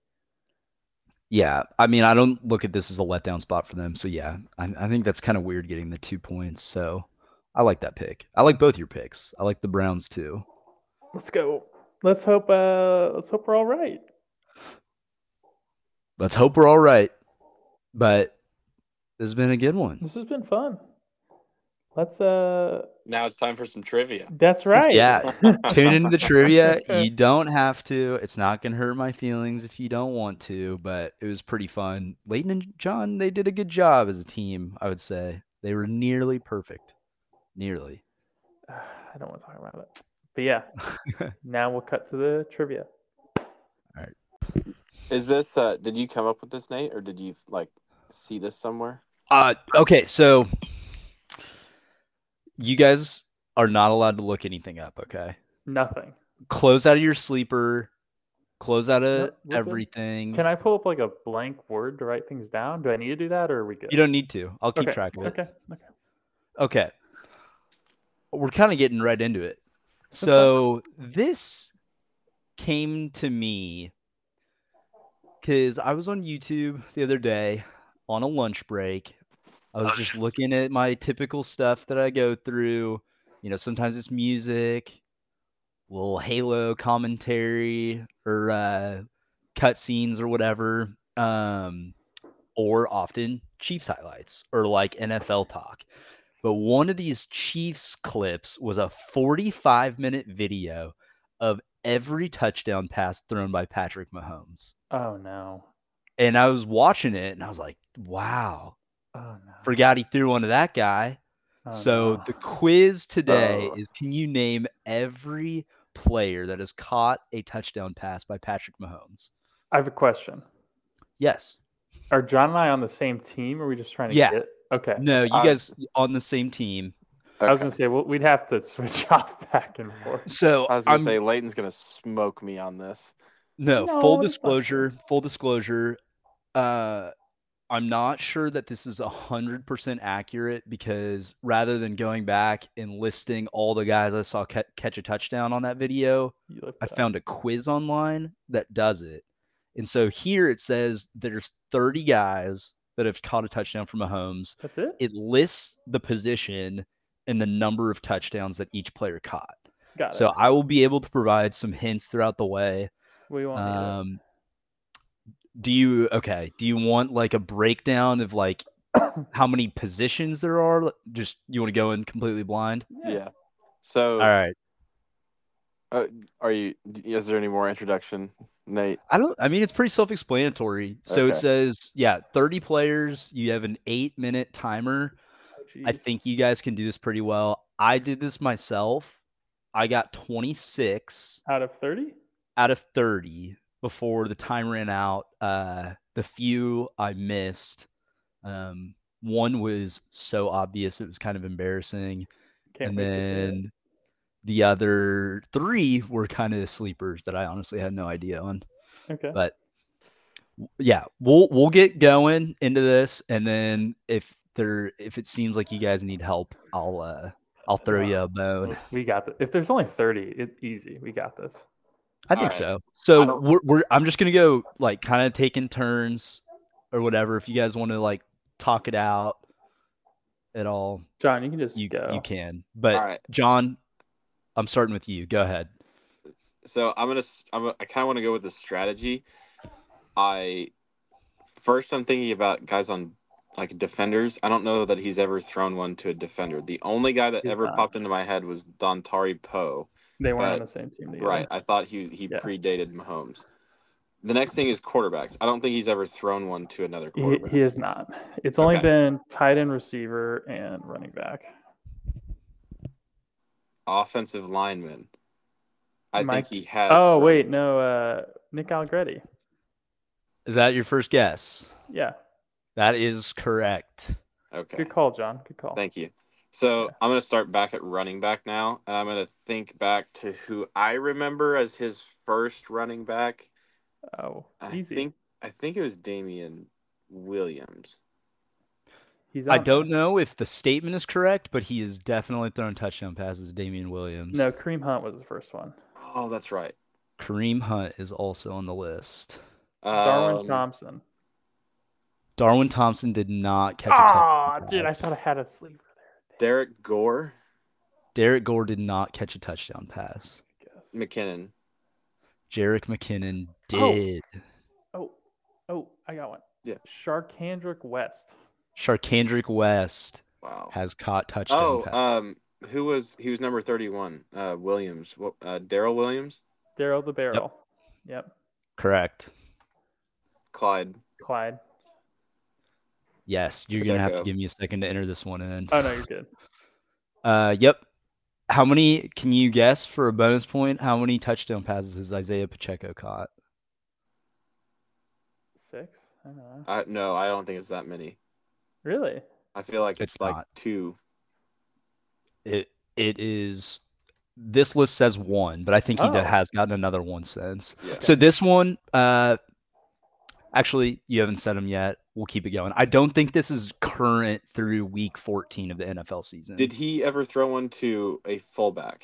Yeah, I mean, I don't look at this as a letdown spot for them. So yeah, I, I think that's kind of weird getting the two points. So I like that pick. I like both your picks. I like the Browns too. Let's go. Let's hope. Uh, let's hope we're all right. Let's hope we're all right. But this has been a good one. This has been fun. Let's. Uh, Now it's time for some trivia. that's right. Yeah, Tune into the trivia. You don't have to. It's not gonna hurt my feelings if you don't want to. But it was pretty fun. Leighton and John, they did a good job as a team. I would say they were nearly perfect. Nearly. I don't want to talk about it, but yeah. now we'll cut to the trivia. All right. Is this? uh Did you come up with this, Nate, or did you like see this somewhere? Uh, okay, so you guys are not allowed to look anything up, okay? Nothing. Close out of your sleeper, close out of No, good. everything. Can I pull up like a blank word to write things down? Do I need to do that, or are we good? You don't need to. I'll keep okay. track of it. Okay. Okay. Okay. We're kind of getting right into it. So this came to me because I was on YouTube the other day on a lunch break. I was just looking at my typical stuff that I go through. You know, sometimes it's music, little Halo commentary, or uh, cutscenes or whatever. Um, or often Chiefs highlights or like NFL talk. But one of these Chiefs clips was a 45 minute video of every touchdown pass thrown by Patrick Mahomes. Oh no. And I was watching it and I was like, wow, Oh no. forgot he threw one to that guy. Oh, so no. the quiz today Oh. is can you name every player that has caught a touchdown pass by Patrick Mahomes? I have a question. Yes. Are John and I on the same team? Or are we just trying to Yeah. get? Okay. No, you Uh, guys on the same team. I was gonna say well, we'd have to switch off back and forth. So I was gonna I'm say Leighton's gonna smoke me on this. No, No, full it's not disclosure, full disclosure. Uh, I'm not sure that this is 100% accurate because rather than going back and listing all the guys I saw ca- catch a touchdown on that video, I up. found a quiz online that does it. And so here it says there's 30 guys that have caught a touchdown from Mahomes. That's it. It lists the position and the number of touchdowns that each player caught. Got So it. I will be able to provide some hints throughout the way. We want Um, Do you okay? Do you want like a breakdown of like how many positions there are? Just you want to go in completely blind? Yeah. So, All right. uh, are you? Is there any more introduction, Nate? I don't. I mean, it's pretty self-explanatory. So it says, yeah, 30 players. You have an eight-minute timer. Oh, I think you guys can do this pretty well. I did this myself. I got 26 out of 30? out of 30 before the time ran out. Uh, the few I missed, um, one was so obvious it was kind of embarrassing, Can't and wait to hear it. then the other three were kind of sleepers that I honestly had no idea on. Okay. But yeah, we'll we'll get going into this, and then if there if it seems like you guys need help, I'll uh I'll throw you a bone. We got this. If there's only 30, it's easy. We got this. I think Alright. so. So we're, we're I'm just gonna go like kind of taking turns or whatever. If you guys want to like talk it out at all, John, you can just you go. you can. But All right. John, I'm starting with you. Go ahead. So I'm gonna. s- I'm. gonna- I kind of want to go with the strategy. I first I'm thinking about guys on like defenders. I don't know that he's ever thrown one to a defender. The only guy that He's ever not. popped into my head was Dontari Poe. They weren't on the same team together. Right. I thought he he Yeah. predated Mahomes. The next thing is quarterbacks. I don't think he's ever thrown one to another He, quarterback. he is not. It's only Okay. been tight end receiver and running back. Offensive lineman. I Mike- think he has. Oh thrown- wait, no, uh, Nick Allegretti. Is that your first guess? Yeah, That is correct. Okay. good call, John. Good call. Thank you. So Yeah. I'm going to start back at running back now. And I'm going to think back to who I remember as his first running back. Oh, I think I think it was Damien Williams. He's. I don't know if the statement is correct, but he has definitely thrown touchdown passes to Damien Williams. No, Kareem Hunt was the first one. Oh, that's right. Kareem Hunt is also on the list. Darwin Um, Thompson. Darwin Thompson did not catch a Ah, touchdown. dude, I pass. thought I had a sleeper Derrick Gore, Derrick Gore did not catch a touchdown pass. guess. McKinnon. Jerick McKinnon Oh. did. Oh, oh, I got one. Yeah. Charcandrick West. Charcandrick West Wow. has caught touchdown Oh, pass. um, who was he was number 31? Uh, Williams. What? Uh, Darrel Williams. Daryl the Barrel. Yep. Correct. Clyde. Clyde. Yes, you're gonna have go? to give me a second to enter this one in. Oh no, you're good. Uh, yep. How many can you guess for a bonus point? How many touchdown passes has Isaiah Pacheco caught? Six. I don't know. Uh, no, I don't think it's that many. Really? I feel like it's, It's like not. two. It it is. This list says one, but I think he Oh. has gotten another one since. Yeah. So this one, uh, actually, you haven't said them yet. We'll keep it going. I don't think this is current through week 14 of the NFL season. Did he ever throw one to a fullback?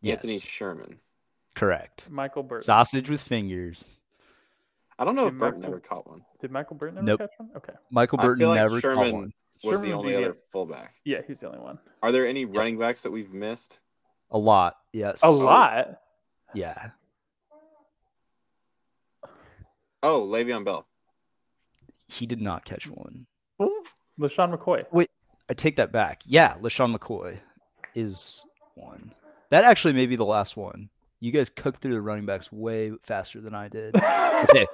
yes, Anthony Sherman. correct. Michael Burton. Sausage with fingers. I don't know if Did Burton Michael- ever caught one. Did Michael Burton ever Nope. catch one? Okay. Michael I Burton feel like never caught Sherman- one. Was Sherman the would only other the- fullback. Yeah, he's the only one. Are there any running backs that we've missed? A lot. Yes. A lot. Yeah. Oh, Le'Veon Bell. He did not catch one. LeSean McCoy. Wait, I take that back. Yeah, LeSean McCoy is one. That actually may be the last one. You guys cooked through the running backs way faster than I did. Okay.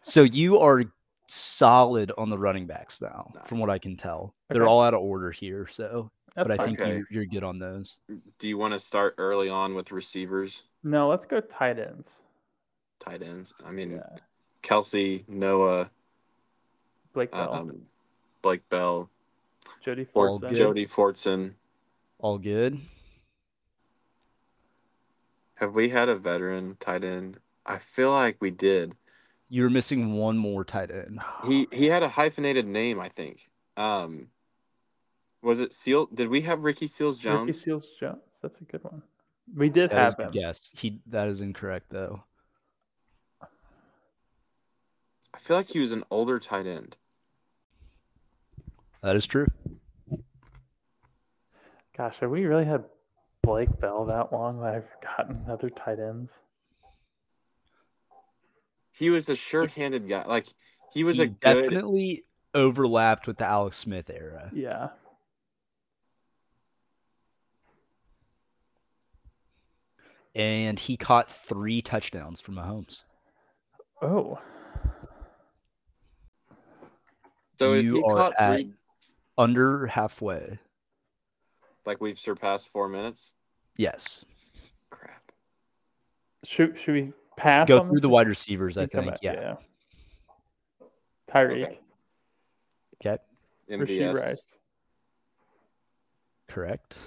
So you are solid on the running backs now, from what I can tell. They're all out of order here, so That's but I fine. think Okay. you're, you're good on those. Do you want to start early on with receivers, No, let's go tight ends. tight ends? I mean, Yeah. Kelce, Noah, Blake Bell. um, Blake Bell, Jody Fortson. Jody Fortson. All good. Have we had a veteran tight end? I feel like we did. You're missing one more tight end. He he had a hyphenated name, I think. Um, was it Seal? Did we have Ricky Seals Jones? Ricky Seals Jones. That's a good one. We did That is have him. good guess. He that is incorrect though. I feel like he was an older tight end. That is true. Gosh, have we really had Blake Bell that long that I've forgotten other tight ends? he was a sure-handed guy. Like he was he a good. definitely overlapped with the Alex Smith era. Yeah. And he caught three touchdowns from Mahomes. Oh. So if you he are caught at three, under halfway. like we've surpassed four minutes. Yes. Crap. Should should we pass? Go on through the or wide receivers, I think. back? Yeah. Tyreek, Okay. Okay. Rashee MVS. Rice, Correct.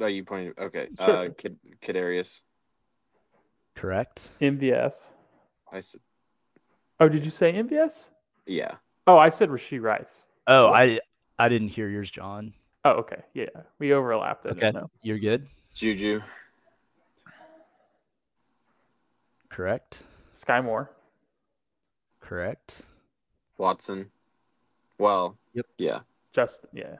Oh, you pointed. Okay. Sure. Uh, Kid, Kadarius. Correct. MVS. I s- Oh, did you say MVS? yeah. Oh, I said Rashee Rice. Oh, What? I I didn't hear yours, John. Oh, okay. Yeah, we overlapped. I Okay. didn't. You're good. Juju. Correct. Sky Moore. Correct. Watson. Well. Yep. Yeah. Justin. Yeah.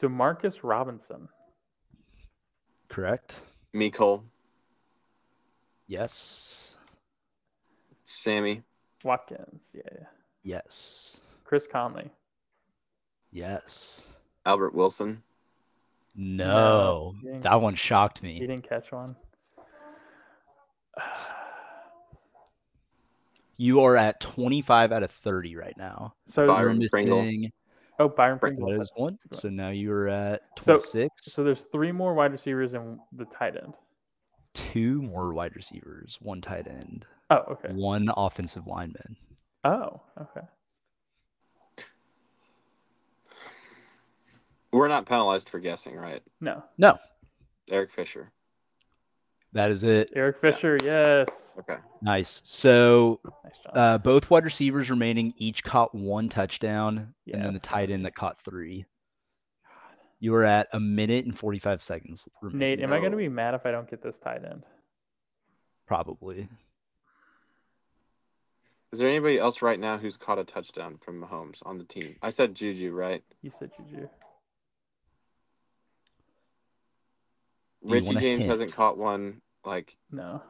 Demarcus Robinson. Correct. Mecole. Yes. Sammy. Watkins. Yeah. Yeah. Yes. Chris Conley. Yes. Albert Wilson. No. he didn't- that one shocked me. He didn't catch one. You are at 25 out of 30 right now. So You're Byron Pringle. missing oh Byron Pringle. that is one. So now you're at So- 26. So there's three more wide receivers and the tight end. Two more wide receivers, one tight end, Oh, okay. one offensive lineman. Oh, okay. We're not penalized for guessing, right? No, No, Eric Fisher. that is it. Eric Fisher. Yes. Okay. Nice. So Nice uh, both wide receivers remaining each caught one touchdown, Yeah, and then the tight end that caught three. You are at a minute and 45 seconds. remaining, Nate, am I going to be mad if I don't get this tight end? Probably. Is there anybody else right now who's caught a touchdown from Mahomes on the team? I said Juju, right? You said Juju. You Richie James hint? hasn't caught one. Like No.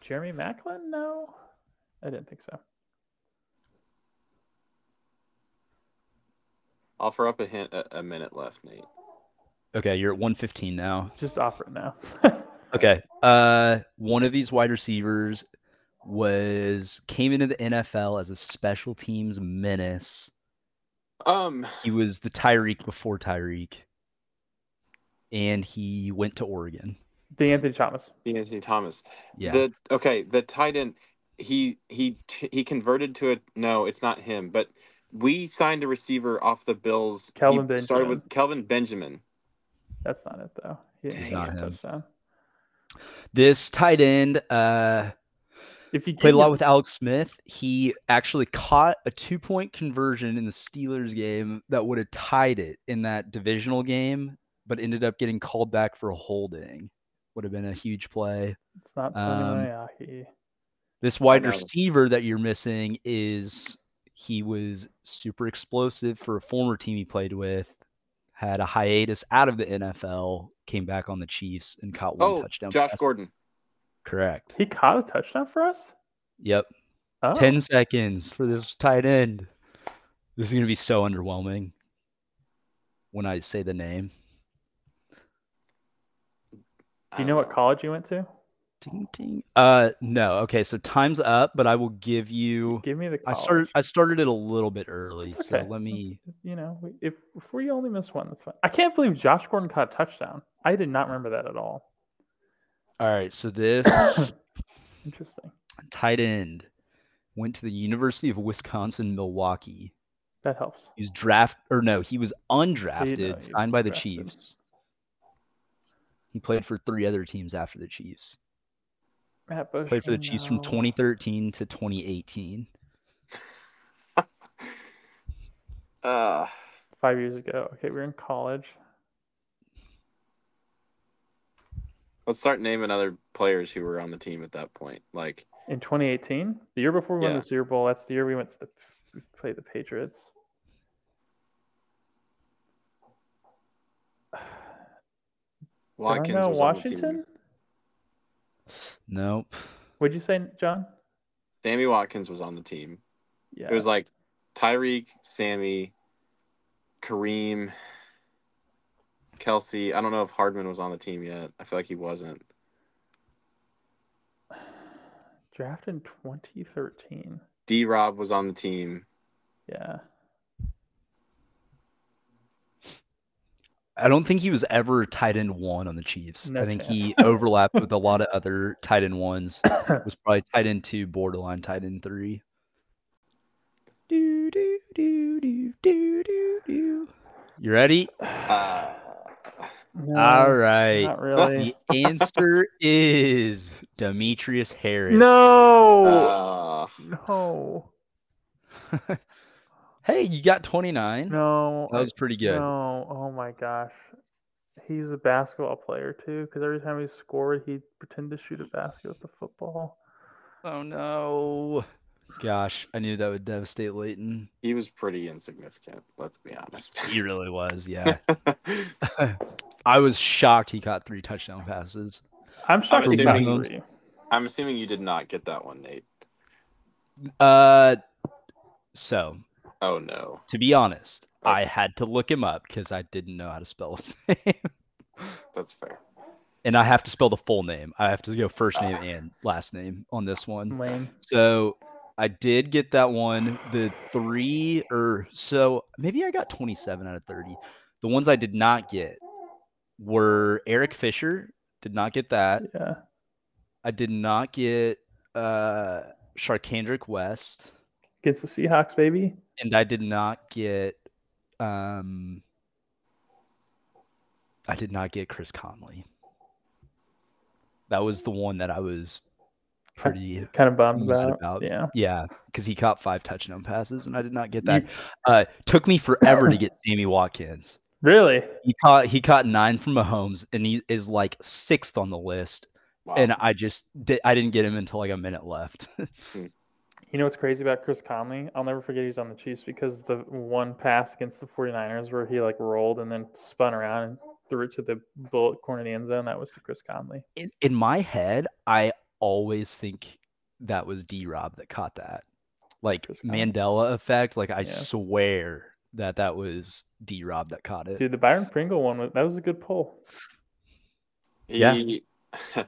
Jeremy Maclin? No. I didn't think so. Offer up a hint. A, a minute left, Nate. Okay, you're at 115 now. Just offer it now. Okay. Uh, one of these wide receivers was came into the NFL as a special teams menace. Um, He was the Tyreek before Tyreek, and he went to Oregon. DeAnthony Thomas. The Anthony Thomas. Yeah. The okay, the tight end. He he he converted to a no. It's not him, but we signed a receiver off the Bills. Kelvin he Started with Kelvin Benjamin. That's not it though. He didn't get not a him. touchdown. This tight end uh, If you played give a lot with Alex Smith. He actually caught a two point conversion in the Steelers game that would have tied it in that divisional game, but ended up getting called back for a holding. Would have been a huge play. it's not Tony um, This wide receiver that you're missing is he was super explosive for a former team he played with. Had a hiatus out of the NFL, came back on the Chiefs and caught one Oh, touchdown. Josh pass. Gordon. Correct. He caught a touchdown for us. Yep. Oh, 10 seconds for this tight end. This is going to be so underwhelming when I say the name. Do you know I what college you went to? Ding, ding. Uh, no. Okay, so time's up, but I will give you. Give me the. I started. I started it a little bit early, It's so okay. let That's- me. you know, if if we only miss one, that's fine. I can't believe Josh Gordon caught a touchdown. I did not remember that at all. All right, so this Interesting. tight end went to the University of Wisconsin Milwaukee. That helps. He was draft or no, he was undrafted, he was signed by the. Chiefs. He played for three other teams after the Chiefs. Matt Bush. Played for the Chiefs from 2013 to 2018. Uh, Five years ago. Okay, we were in college. let's start naming other players who were on the team at that point. Like In 2018, the year before we won Yeah. the Super Bowl, that's the year we went to the we played the Patriots. Watkins Darnell was on the team. Washington. Nope. What'd you say, John? Sammy Watkins was on the team. Yeah. It was like Tyreek, Sammy, Kareem, Kelce. I don't know if Hardman was on the team yet. I feel like he wasn't. drafted in 2013. D Rob was on the team. Yeah. I don't think he was ever tight end one on the Chiefs. No I think he overlapped with a lot of other tight end ones. Was probably tight end two, borderline tight end three. Do do do do do do do. You ready? Uh, No, All right. Not really. The answer is Demetrius Harris. no. uh, no. hey, you got 29. No. That was pretty good. No. Oh my gosh. He's a basketball player too, because every time he scored, he'd pretend to shoot a basket with the football. Oh no. Gosh, I knew that would devastate Leighton. he was pretty insignificant. Let's be honest. He really was, yeah. I was shocked he caught three touchdown passes. I'm shocked he got assuming- three. I'm assuming you did not get that one, Nate. Uh, so Oh no. to be honest, Oh. I had to look him up because I didn't know how to spell his name, That's fair. and I have to spell the full name. I have to go first name Ah. and last name on this one. Lane. So I did get that one. The three or so maybe I got 27 out of 30. The ones I did not get were Eric Fisher. Did not get that. Yeah. I did not get uh Sharkandrick West. Against the Seahawks, baby. And I did not get um I did not get Chris Conley. That was the one that I was pretty Kind of bummed about. about. Yeah. Yeah, because he caught five touchdown passes, and I did not get that. Uh, took me forever to get Sammy Watkins. Really? He caught he caught nine from Mahomes, and he is like sixth on the list. Wow. And I just did, I didn't get him until like a minute left. You know what's crazy about Chris Conley? I'll never forget he's on the Chiefs because the one pass against the 49ers where he like rolled and then spun around and threw it to the bullet corner of the end zone. That was to Chris Conley. in, in my head, I always think that was D Rob that caught that, like Mandela effect. Like I Yeah. swear that that was D Rob that caught it. Dude, the Byron Pringle one was that was a good pull. Yeah.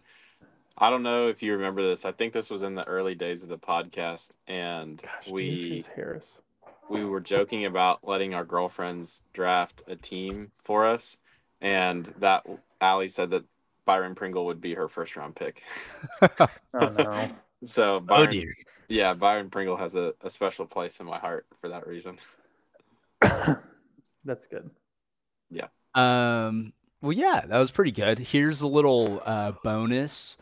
He, I don't know if you remember this. I think this was in the early days of the podcast, and Gosh, we Harris. we were joking about letting our girlfriends draft a team for us, and that Allie said that Byron Pringle would be her first round pick. Oh no. So oh Byron, dear. yeah, Byron Pringle has a, a special place in my heart for that reason. That's good. Yeah. Um, well, yeah, that was pretty good. Here's a little uh, bonus.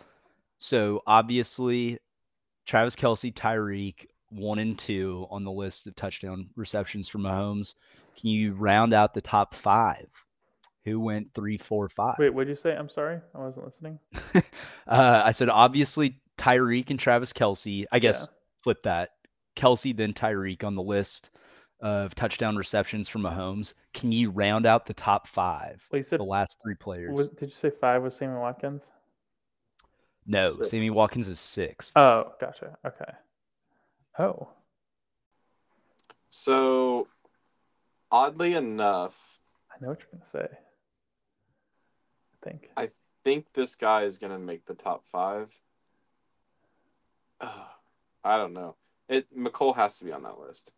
So obviously, Travis Kelce, Tyreek, one and two on the list of touchdown receptions for Mahomes. Can you round out the top five? Who went three, four, five? Wait, what'd you say? I'm sorry. I wasn't listening. uh, I said obviously Tyreek and Travis Kelce. I guess Yeah. flip that. Kelce then Tyreek on the list of touchdown receptions from Mahomes. Can you round out the top five? Well, you said The last three players. was, did you say five was Sammy Watkins? No, Sammy Watkins is sixth. Oh, gotcha. Okay. Oh. So, oddly enough, I know what you're gonna say. I think. I think this guy is gonna make the top five. Uh, I don't know. It Mecole has to be on that list.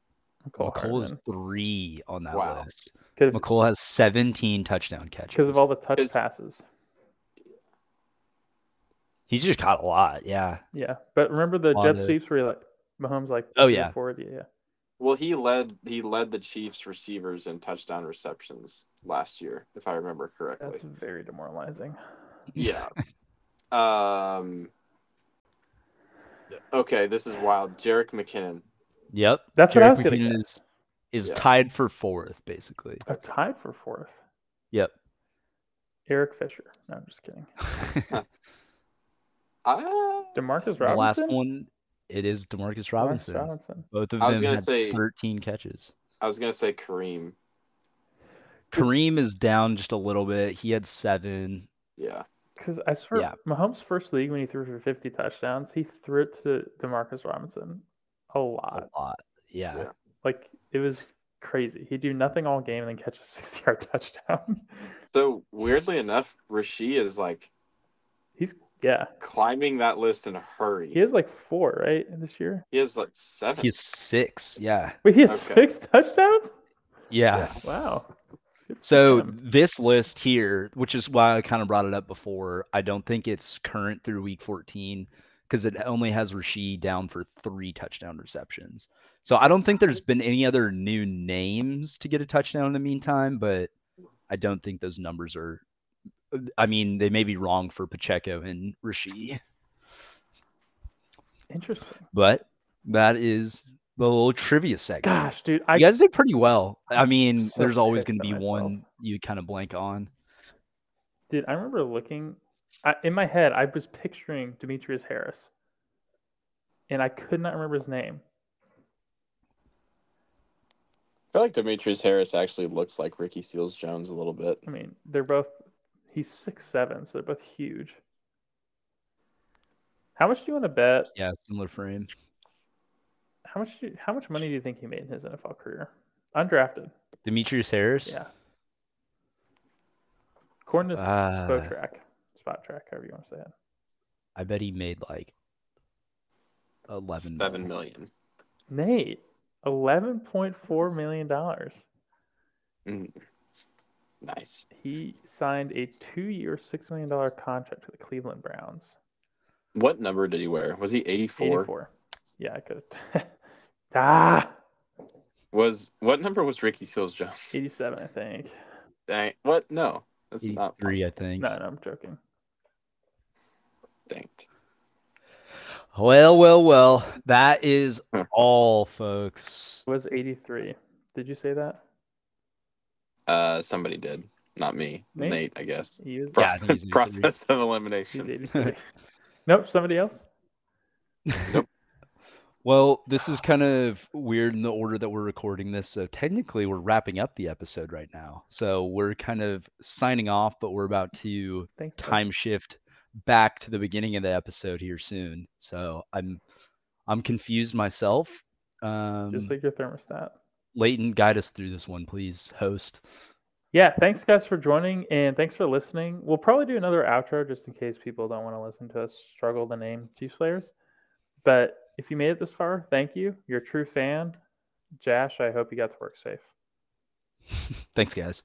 Mecole, Mecole is three on that Wow. list. because Mecole has 17 touchdown catches. because of all the touch passes. He's just caught a lot. Yeah. Yeah, but remember the lot jet of- sweeps where he like Mahomes like Oh, yeah. forward, yeah. Well, he led he led the Chiefs receivers in touchdown receptions last year, if I remember correctly. That's very demoralizing. Yeah. um. Okay, this is wild. Jerick McKinnon. Yep. That's what I Jerick was getting McKinnon at. is is Yeah. tied for fourth, basically. Oh, tied for fourth. Yep. Eric Fisher. No, I'm just kidding. I, Demarcus the last one, it is Demarcus Demarcus Robinson. Robinson. Both of I was them gonna had say- 13 catches. I was gonna say Kareem. Kareem is down just a little bit. He had seven. Yeah. Because I swear, Yeah. Mahomes' first league when he threw for 50 touchdowns, he threw it to Demarcus Robinson a lot. A lot. lot. Yeah. Yeah. Like it was crazy. He'd do nothing all game and then catch a 60 yard touchdown. So weirdly enough, Rashee is like He's yeah. climbing that list in a hurry. He has like four right this year. He has like seven. He's six. Yeah. Wait, he has Okay. six touchdowns. Yeah. Wow. So this list here, which is why I kind of brought it up before, I don't think it's current through week 14 because it only has Rashee down for three touchdown receptions. So I don't think there's been any other new names to get a touchdown in the meantime, but I don't think those numbers are. I mean, they may be wrong for Pacheco and Rashee, interesting. but that is the little trivia segment. Gosh, dude, I you guys did pretty well. I mean, so there's always going to be myself. one you kind of blank on. dude, I remember looking I, in my head. I was picturing Demetrius Harris, and I could not remember his name. I feel like Demetrius Harris actually looks like Ricky Seals Jones a little bit. I mean, they're both. He's six seven, so they're both huge. How much do you want to bet? Yeah, similar frame. How much? Do you, how much money do you think he made in his NFL career? Undrafted. Demetrius Harris. Yeah. According to Uh, Spot Track, Spotrac, however you want to say it. I bet he made like eleven. Seven mil. million. Nate, eleven point four million dollars. Mm. Nice. He signed a two-year, six million dollar contract with the Cleveland Browns. What number did he wear? Was he 84? Eighty-four. Yeah, I could. ah, Was what number was Ricky Seals Jones? eighty-seven, I think. Dang. What? No. That's not Three, I think. No, no, I'm joking. Dang. Well, well, well. That is all, folks. It was eighty-three. Did you say that? Uh, somebody did. Not me. Nate? Nate, I guess. He was. Yeah, he's Process of elimination. nope. Somebody else. Nope. Well, this is kind of weird in the order that we're recording this. So technically, we're wrapping up the episode right now. So we're kind of signing off, but we're about to Thanks. guys. time shift back to the beginning of the episode here soon. So I'm I'm confused myself. Um, Just like your thermostat. Leighton, guide us through this one, please, host. Yeah, thanks guys for joining and thanks for listening. We'll probably do another outro just in case people don't want to listen to us struggle to name Chiefs players. But if you made it this far, thank you. You're a true fan. Josh, I hope you got to work safe. Thanks, guys.